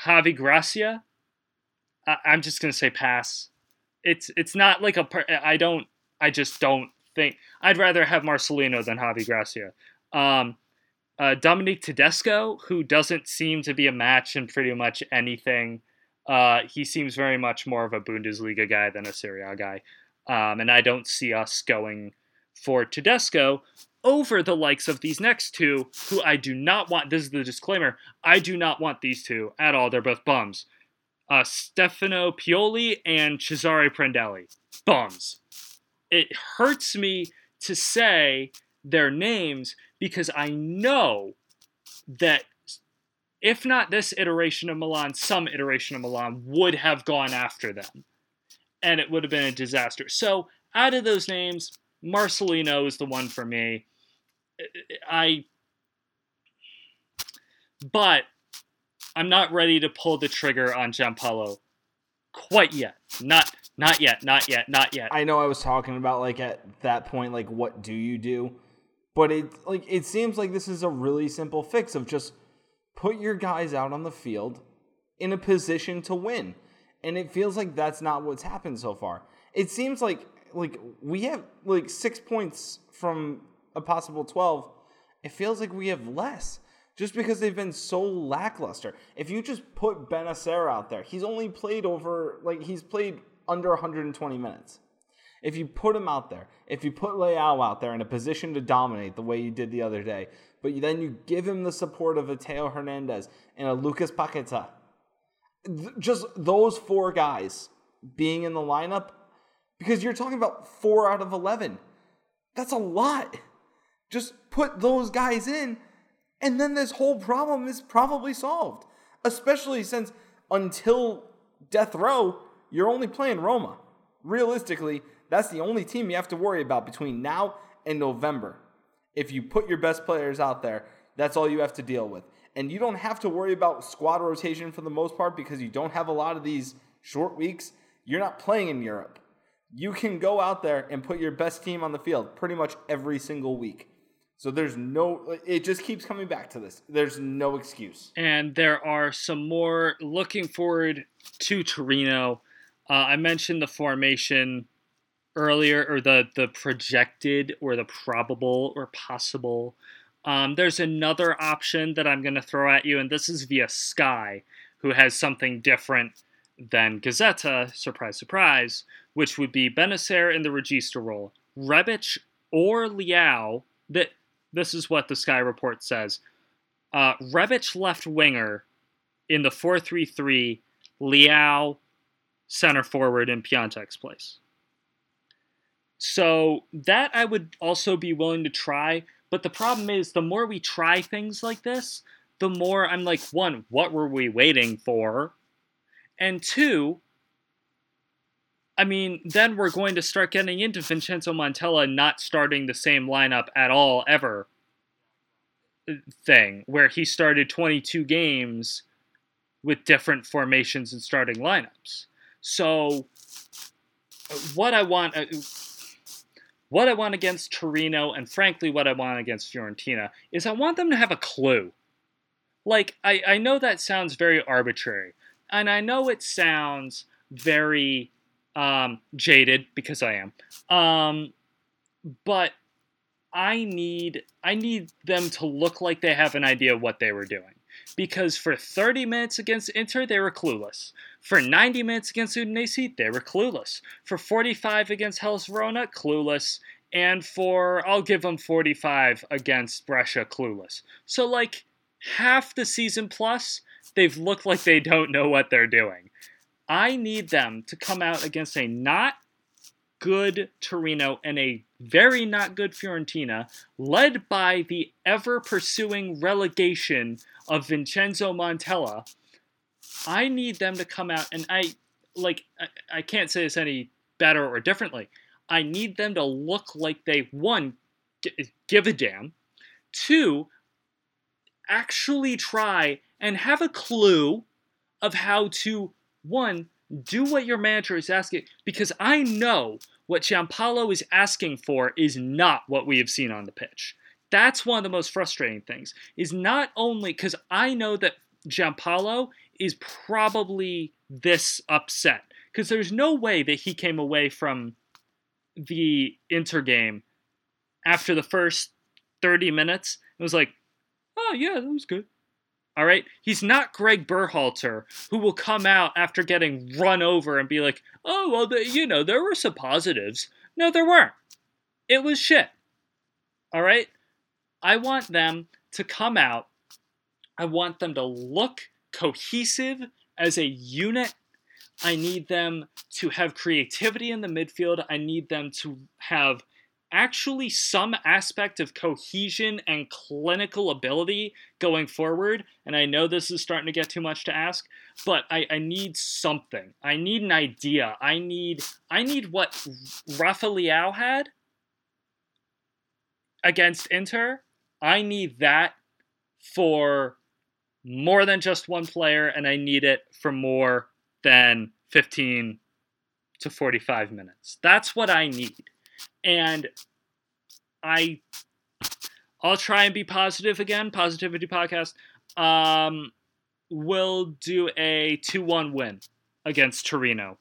Javi Gracia. I- I'm just gonna say pass. It's it's not like a. Per- I don't. I just don't think I'd rather have Marcelino than Javi Gracia. Um, uh, Dominic Tedesco, who doesn't seem to be a match in pretty much anything. Uh, he seems very much more of a Bundesliga guy than a Serie A guy. Um, and I don't see us going for Tedesco over the likes of these next two, who I do not want. This is the disclaimer. I do not want these two at all. They're both bums. Uh, Stefano Pioli and Cesare Prandelli. Bums it hurts me to say their names because I know that if not this iteration of Milan, some iteration of Milan would have gone after them. And it would have been a disaster. So, out of those names, Marcelino is the one for me. I. But I'm not ready to pull the trigger on Giampaolo quite yet. Not not yet, not yet, not yet.
I know I was talking about like at that point, like what do you do? But it like it seems like this is a really simple fix of just put your guys out on the field in a position to win. And it feels like that's not what's happened so far. It seems like like we have like six points from a possible twelve. It feels like we have less just because they've been so lackluster. If you just put Bennacer out there, he's only played over like he's played under 120 minutes. If you put him out there, if you put Leao out there in a position to dominate the way you did the other day, but then you give him the support of a Theo Hernandez and a Lucas Paqueta, just those four guys being in the lineup, because you're talking about four out of 11. That's a lot. Just put those guys in, and then this whole problem is probably solved. Especially since until death row, you're only playing Roma. Realistically, that's the only team you have to worry about between now and November. If you put your best players out there, that's all you have to deal with. And you don't have to worry about squad rotation for the most part because you don't have a lot of these short weeks. You're not playing in Europe. You can go out there and put your best team on the field pretty much every single week. So there's no, it just keeps coming back to this. There's no excuse.
And there are some more looking forward to Torino uh, I mentioned the formation earlier, or the the projected, or the probable, or possible. Um, there's another option that I'm going to throw at you, and this is via Sky, who has something different than Gazzetta. Surprise, surprise. Which would be Bennacer in the Regista role, Rebic or Leao. That this is what the Sky report says. Uh, Rebic left winger in the 4-3-3. Leao center forward in Piatek's place. So that I would also be willing to try. But the problem is, the more we try things like this, the more I'm like, one, what were we waiting for? And two, I mean, then we're going to start getting into Vincenzo Montella not starting the same lineup at all ever uh, thing, where he started 22 games with different formations and starting lineups. So, uh, what I want. Uh, what I want against Torino, and frankly, what I want against Fiorentina, is I want them to have a clue. Like, I, I know that sounds very arbitrary, and I know it sounds very um, jaded because I am. Um, but I need I need them to look like they have an idea what they were doing. Because for 30 minutes against Inter, they were clueless. For 90 minutes against Udinese, they were clueless. For 45 against Hellas Verona, clueless. And for, I'll give them 45 against Brescia, clueless. So, like, half the season plus, they've looked like they don't know what they're doing. I need them to come out against a not good Torino and a very not good Fiorentina, led by the ever pursuing relegation of Vincenzo Montella. I need them to come out and I like I, I can't say this any better or differently. I need them to look like they one g- give a damn, two actually try and have a clue of how to one do what your manager is asking because I know what Giampaolo is asking for is not what we have seen on the pitch. That's one of the most frustrating things. Is not only because I know that Giampaolo is probably this upset because there's no way that he came away from the Inter game after the first 30 minutes and was like, "Oh yeah, that was good." All right, he's not Greg Berhalter, who will come out after getting run over and be like, "Oh well, the, you know, there were some positives." No, there weren't. It was shit. All right, I want them to come out. I want them to look cohesive as a unit. I need them to have creativity in the midfield. I need them to have actually some aspect of cohesion and clinical ability going forward. And I know this is starting to get too much to ask, but I, I need something. I need an idea. I need I need what Rafa had against Inter. I need that for more than just one player, and I need it for more than 15 to 45 minutes. That's what I need and I I'll try and be positive again. Positivity podcast. Um, will do a two-one win against Torino.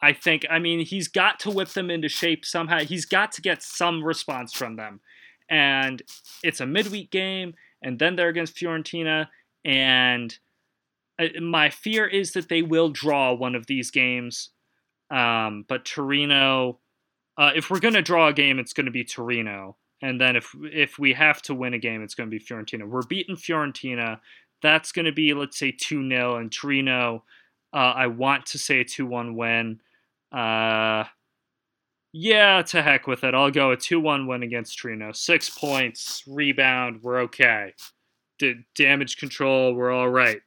I think. I mean, he's got to whip them into shape somehow. He's got to get some response from them, and it's a midweek game, and then they're against Fiorentina, and uh, my fear is that they will draw one of these games. Um, but Torino uh, if we're going to draw a game, it's going to be Torino, and then if if we have to win a game, it's going to be Fiorentina. We're beating Fiorentina. That's going to be let's say two 0 and Torino. Uh, I want to say a two one win. Uh, yeah, to heck with it. I'll go a two one win against Torino. Six points, rebound. We're okay. D- damage control. We're all right.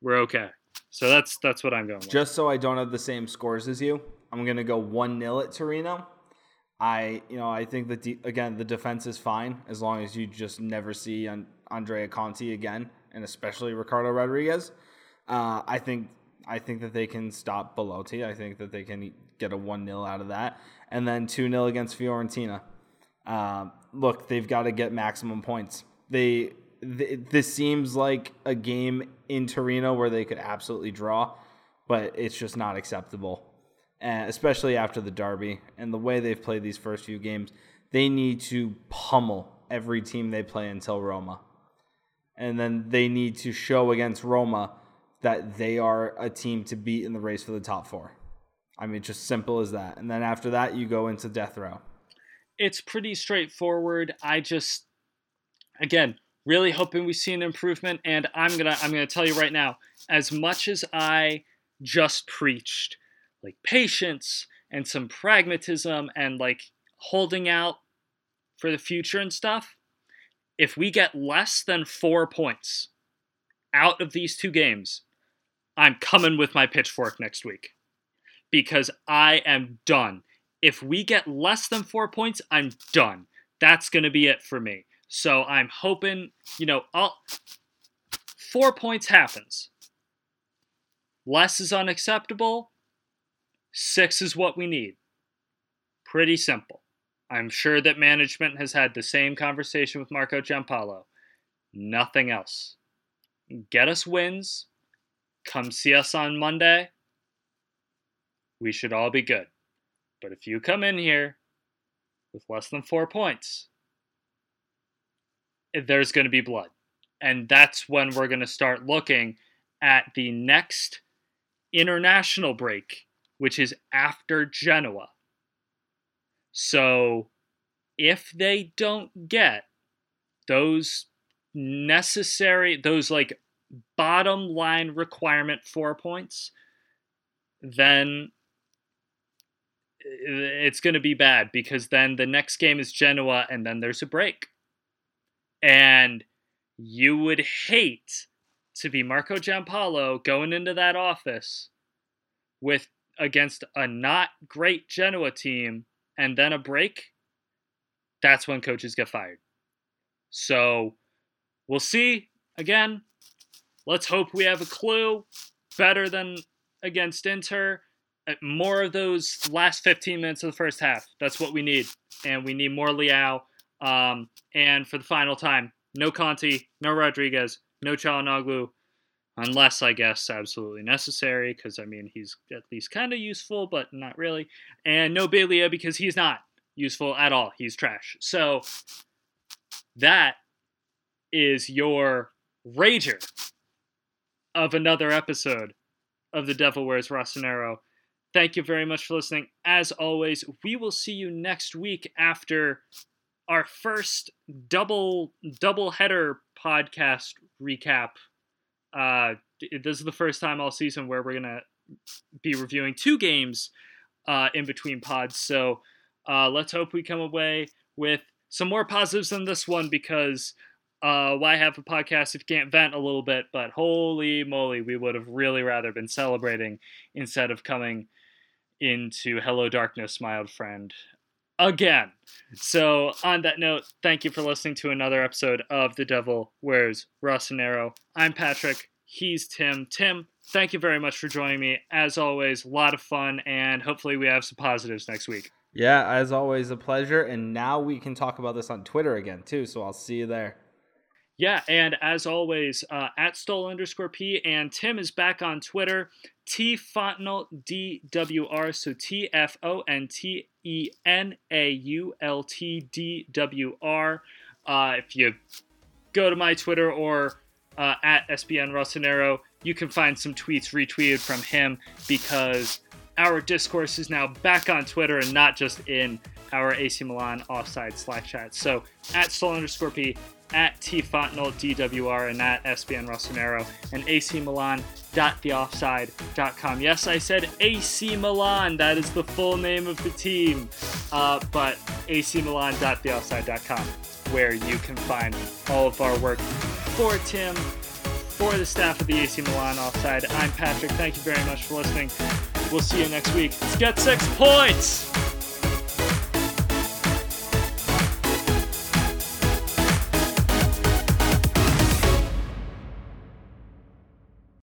We're okay. So that's that's what I'm going with.
Just so I don't have the same scores as you, I'm gonna go one 0 at Torino. I, you know, I think that de- again the defense is fine as long as you just never see an Andrea Conti again, and especially Ricardo Rodriguez. Uh, I think I think that they can stop Belotti. I think that they can get a one 0 out of that, and then two 0 against Fiorentina. Uh, look, they've got to get maximum points. They th- this seems like a game in Torino where they could absolutely draw, but it's just not acceptable Uh, especially after the derby and the way they've played these first few games. They need to pummel every team they play until Roma. And then they need to show against Roma that they are a team to beat in the race for the top four. I mean, just simple as that. And then after that, you go into death row.
It's pretty straightforward. I just, again, really hoping we see an improvement. And I'm gonna, I'm gonna tell you right now, as much as I just preached like patience and some pragmatism and like holding out for the future and stuff, if we get less than four points out of these two games, I'm coming with my pitchfork next week because I am done. If we get less than four points, I'm done. That's going to be it for me. So I'm hoping, you know, I'll, four points happens. Less is unacceptable. Six is what we need. Pretty simple. I'm sure that management has had the same conversation with Marco Giampaolo. Nothing else. Get us wins. Come see us on Monday. We should all be good. But if you come in here with less than four points, there's going to be blood. And that's when we're going to start looking at the next international break, which is after Genoa. So if they don't get those necessary, those like bottom line requirement four points, then it's going to be bad because then the next game is Genoa and then there's a break. And you would hate to be Marco Giampaolo going into that office with against a not great Genoa team and then a break. That's when coaches get fired. So we'll see. Again, let's hope we have a clue better than against Inter. More of those last 15 minutes of the first half. That's what we need. And we need more Leao. Um, and for the final time, no Conti, no Rodriguez, no Calhanoglu, unless I guess absolutely necessary, because I mean he's at least kind of useful, but not really. And no Biglia because he's not useful at all. He's trash. So that is your rager of another episode of The Devil Wears Rossonero. Thank you very much for listening. As always, we will see you next week after our first double double header podcast recap. Uh, this is the first time all season where we're gonna be reviewing two games uh, in between pods. So uh, let's hope we come away with some more positives than this one because uh, why have a podcast if you can't vent a little bit? But holy moly, we would have really rather been celebrating instead of coming into Hello Darkness, my old friend again. So, on that note, thank you for listening to another episode of The Devil Wears Rossonero. I'm Patrick. He's Tim. Tim, thank you very much for joining me. As always, a lot of fun, and hopefully, we have some positives next week.
Yeah, as always, a pleasure. And now we can talk about this on Twitter again, too. So, I'll see you there.
Yeah, and as always, uh, at Stole underscore P, and Tim is back on Twitter, T Fontenault DWR, so T F O N T E N A U L T D W R. Uh, if you go to my Twitter or uh, at SBN Rossonero, you can find some tweets retweeted from him because our discourse is now back on Twitter and not just in our AC Milan offside Slack chat. So at Stole underscore P, at tfontenault DWR, and at SBN Rossonero, and ac acmilan.theoffside.com. Yes, I said AC Milan. That is the full name of the team. Uh, but acmilan.theoffside.com, where you can find all of our work for Tim, for the staff of the AC Milan Offside. I'm Patrick. Thank you very much for listening. We'll see you next week. Let's get six points!